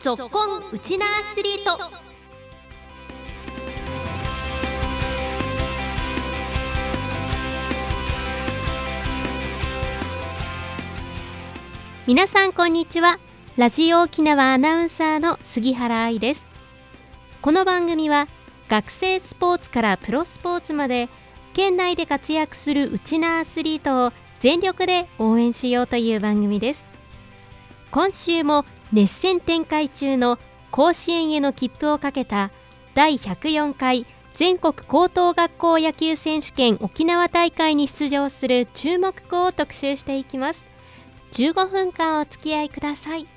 ぞっこんウチナアスリート。皆さんこんにちは。ラジオ沖縄アナウンサーの杉原愛です。この番組は学生スポーツからプロスポーツまで県内で活躍するウチナアスリートを全力で応援しようという番組です。今週も熱戦展開中の甲子園への切符をかけた第104回全国高等学校野球選手権沖縄大会に出場する注目校を特集していきます。15分間お付き合いください。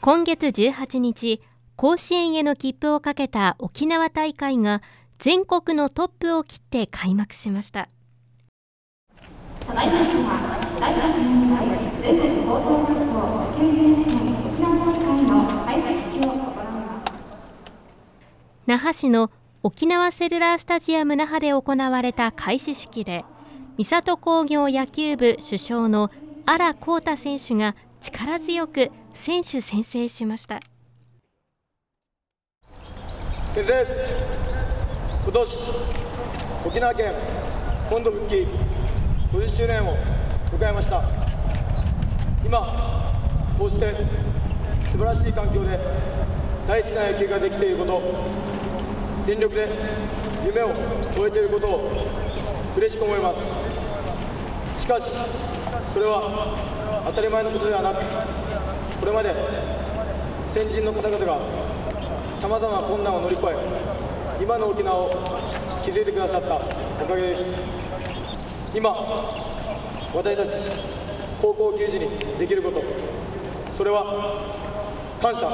今月18日甲子園への切符をかけた沖縄大会が全国のトップを切って開幕しました。ただいまは第104回全国高等学校野球選手権沖縄大会の開会式を行います那覇市の沖縄セルラースタジアム那覇で行われた開始式で三郷工業野球部主将の荒浩太選手が力強く選手宣誓しました。先生今年沖縄県本土復帰50周年を迎えました。今こうして素晴らしい環境で大好きな野球ができていること全力で夢を終えていることを嬉しく思います。しかしそれは当たり前のことではなくこれまで先人の方々がさまざまな困難を乗り越え今の沖縄を築いてくださったおかげです。今私たち高校球児にできることそれは感謝。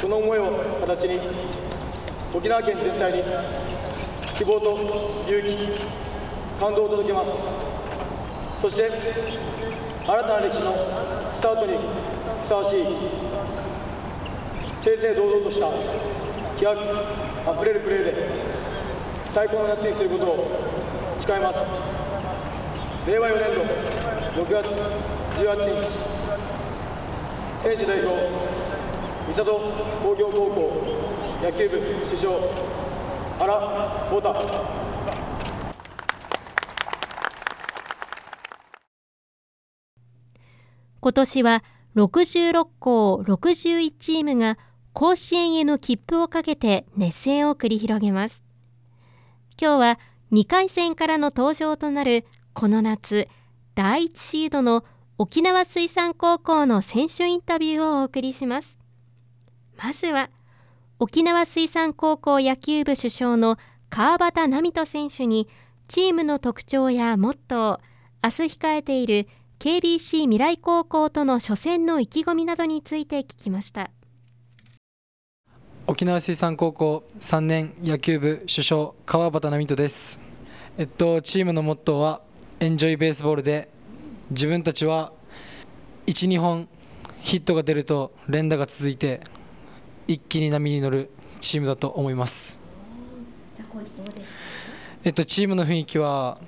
その思いを形に沖縄県全体に希望と勇気感動を届けます。そして新たな歴史のスタートにふさわしい正々堂々とした気迫あふれるプレーで最高の夏にすることを誓います。令和4年度6月18日選手代表三郷工業高校野球部主将原浩太。今年は66校61チームが甲子園への切符をかけて熱戦を繰り広げます。今日は2回戦からの登場となるこの夏第1シードの沖縄水産高校の選手インタビューをお送りします。まずは沖縄水産高校野球部主将の川端奈美人選手にチームの特徴やモットー明日控えている KBC 未来高校との初戦の意気込みなどについて聞きました。沖縄水産高校3年野球部主将川端奈人です、えっと、チームのモットーはエンジョイベースボールで自分たちは12本ヒットが出ると連打が続いて一気に波に乗るチームだと思います。えっと、チームの雰囲気は、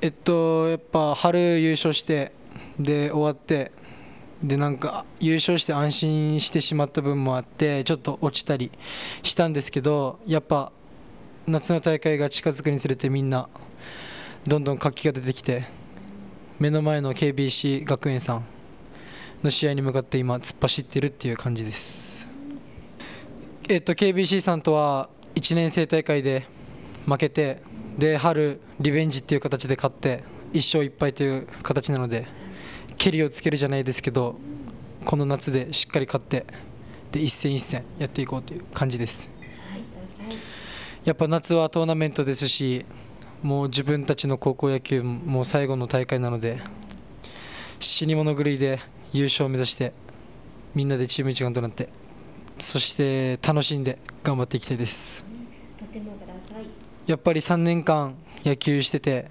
えっと、やっぱ春優勝してで終わってでなんか優勝して安心してしまった分もあってちょっと落ちたりしたんですけどやっぱ夏の大会が近づくにつれてみんなどんどん活気が出てきて目の前の KBC 学園さんの試合に向かって今突っ走ってるっていう感じです、えっと、KBC さんとは1年生大会で負けてで春リベンジっていう形で勝って1勝1敗という形なので蹴りをつけるじゃないですけどこの夏でしっかり勝ってで一戦一戦やっていこうという感じです。やっぱ夏はトーナメントですしもう自分たちの高校野球も最後の大会なので死に物狂いで優勝を目指してみんなでチーム一丸となってそして楽しんで頑張っていきたいです。やっぱり3年間野球してて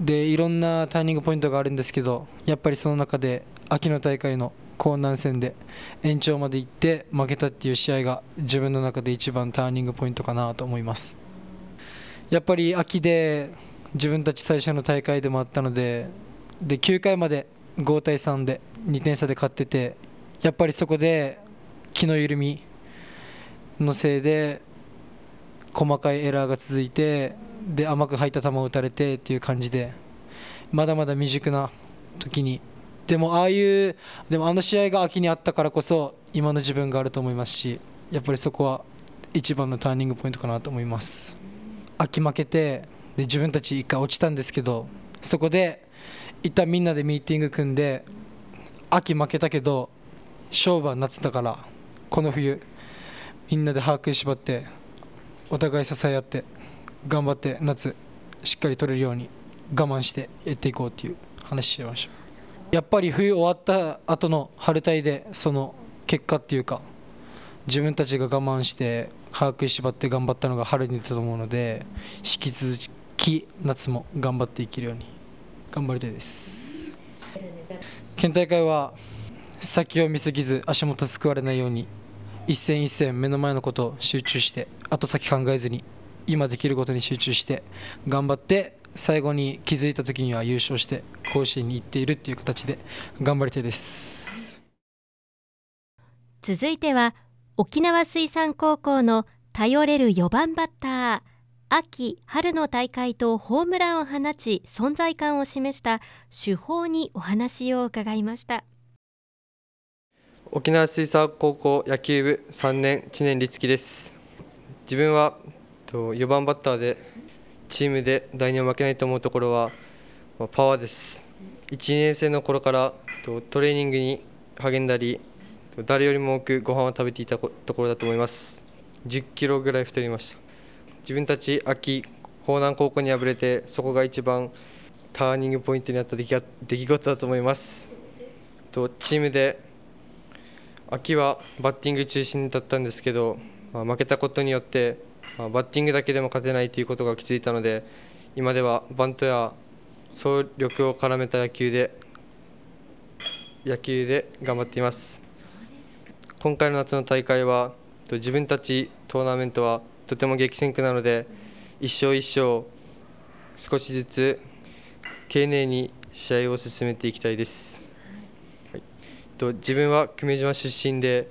でいろんなターニングポイントがあるんですけどやっぱりその中で秋の大会の江南戦で延長まで行って負けたっていう試合が自分の中で一番ターニングポイントかなと思います。やっぱり秋で自分たち最初の大会でもあったのでで9回まで5対3で2点差で勝っててやっぱりそこで気の緩みのせいで細かいエラーが続いてで甘く入った球を打たれてっていう感じでまだまだ未熟な時に。でもああいうでもあの試合が秋にあったからこそ今の自分があると思いますしやっぱりそこは一番のターニングポイントかなと思います。秋負けてで自分たち一回落ちたんですけどそこで一旦みんなでミーティング組んで秋負けたけど勝負は夏だからこの冬みんなで把握しばってお互い支え合って頑張って夏しっかり取れるように我慢してやっていこうっていう話しました。やっぱり冬終わった後の春帯でその結果っていうか自分たちが我慢して把握しばって頑張ったのが春に出たと思うので引き続き夏も頑張っていけるように頑張りたいです。県大会は先を見すぎず足元すくわれないように一戦一戦目の前のことを集中して後先考えずに今できることに集中して頑張って最後に気づいた時には優勝して甲子園に行っているっていう形で頑張りたいです。続いては沖縄水産高校の頼れる4番バッター秋春の大会とホームランを放ち存在感を示した主砲にお話を伺いました。沖縄水産高校野球部3年知念律樹です。自分は4番バッターでチームで第2を負けないと思うところはパワーです。1年生の頃からトレーニングに励んだり誰よりも多くご飯を食べていたところだと思います。10キロぐらい太りました。自分たち秋江南高校に敗れてそこが一番ターニングポイントになった出来事だと思います。とチームで秋はバッティング中心だったんですけど、まあ、負けたことによって、バッティングだけでも勝てないということが気づいたので今ではバントや総力を絡めた野球で野球で頑張っています。今回の夏の大会は自分たちトーナメントはとても激戦区なので一勝一勝少しずつ丁寧に試合を進めていきたいです、はい、と自分は久米島出身で、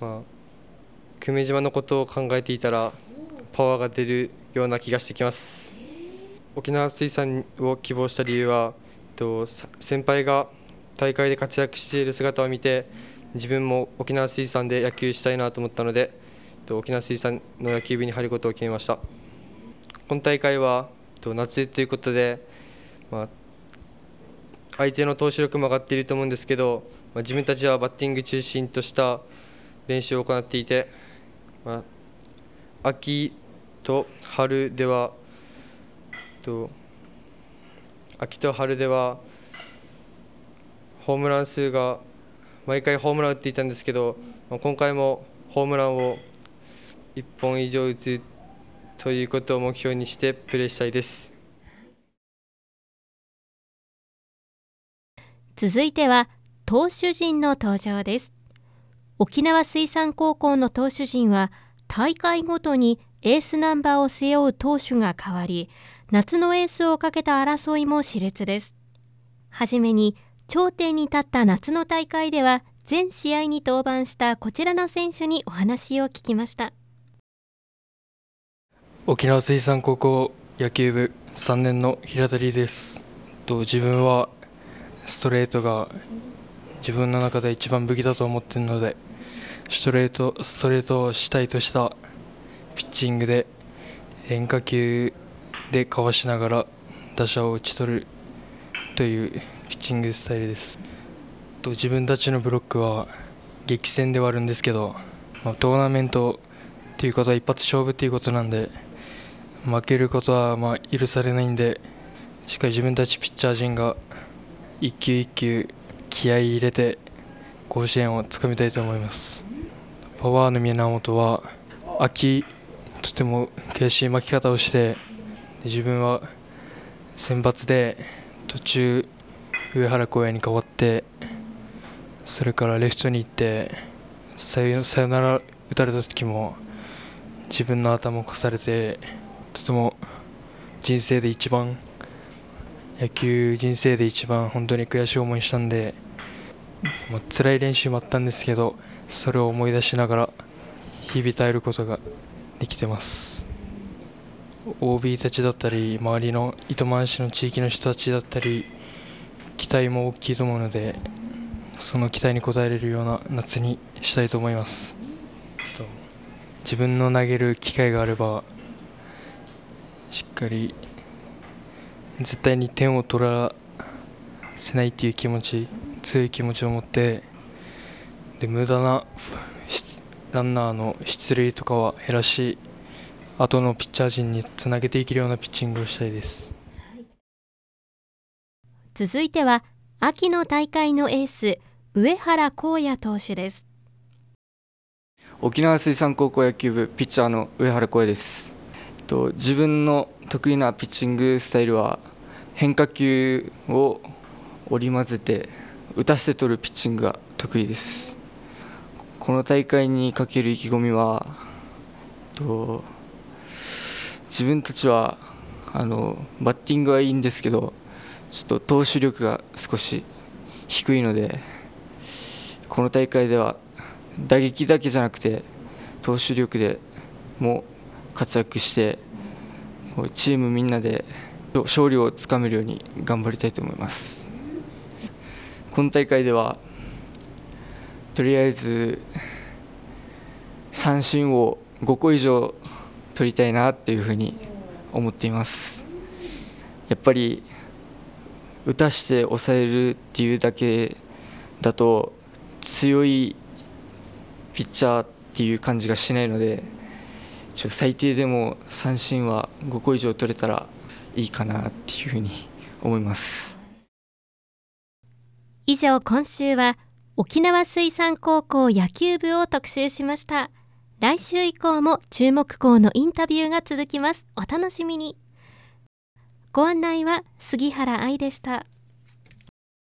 まあ、久米島のことを考えていたらパワーが出るような気がしてきます。沖縄水産を希望した理由はと先輩が大会で活躍している姿を見て自分も沖縄水産で野球したいなと思ったので沖縄水産の野球部に入ることを決めました。今大会は夏ということで、まあ、相手の投手力も上がっていると思うんですけど、まあ、自分たちはバッティング中心とした練習を行っていて、まあ、秋と春ではと秋と春ではホームラン数が毎回ホームラン打っていたんですけど今回もホームランを1本以上打つということを目標にしてプレーしたいです。続いては投手陣の登場です。沖縄水産高校の投手陣は大会ごとにエースナンバーを背負う投手が変わり夏のエースをかけた争いも熾烈です。はじめに頂点に立った夏の大会では全試合に登板したこちらの選手にお話を聞きました。沖縄水産高校野球部3年の平田です。と自分はストレートが自分の中で一番武器だと思っているのでストレートストレートを主体としたピッチングで変化球でかわしながら打者を打ち取るというピッチングスタイルです。と自分たちのブロックは激戦ではあるんですけど、まあ、トーナメントということは一発勝負ということなんで負けることはま許されないんでしっかり自分たちピッチャー陣が一球一球気合い入れて甲子園をつかみたいと思います。パワーの源は秋とても悔しい負き方をして自分は選抜で途中上原公園に変わってそれからレフトに行ってサヨナラ打たれた時も自分の頭を越されてとても人生で一番野球人生で一番本当に悔しい思いしたんで、まあ、辛い練習もあったんですけどそれを思い出しながら日々耐えることができてます。OB たちだったり周りの糸満市の地域の人たちだったり期待も大きいと思うのでその期待に応えれるような夏にしたいと思います。自分の投げる機会があればしっかり絶対に点を取らせないという気持ち強い気持ちを持ってで無駄なランナーの出塁とかは減らし後のピッチャー陣につなげていけるようなピッチングをしたいです。続いては秋の大会のエース上原光也投手です。沖縄水産高校野球部ピッチャーの上原光也です。と自分の得意なピッチングスタイルは変化球を織り交ぜて打たせて取るピッチングが得意ですこの大会にかける意気込みは自分たちはあのバッティングはいいんですけどちょっと投手力が少し低いのでこの大会では打撃だけじゃなくて投手力でも活躍してチームみんなで勝利をつかめるように頑張りたいと思います。今大会ではとりあえず三振を5個以上取りたいなっていうふうに思っています。やっぱり打たして抑えるっていうだけだと強いピッチャーっていう感じがしないのでちょ最低でも三振は5個以上取れたらいいかなっていうふうに思います。以上今週は沖縄水産高校野球部を特集しました。来週以降も注目校のインタビューが続きます。お楽しみに。ご案内は杉原愛でした。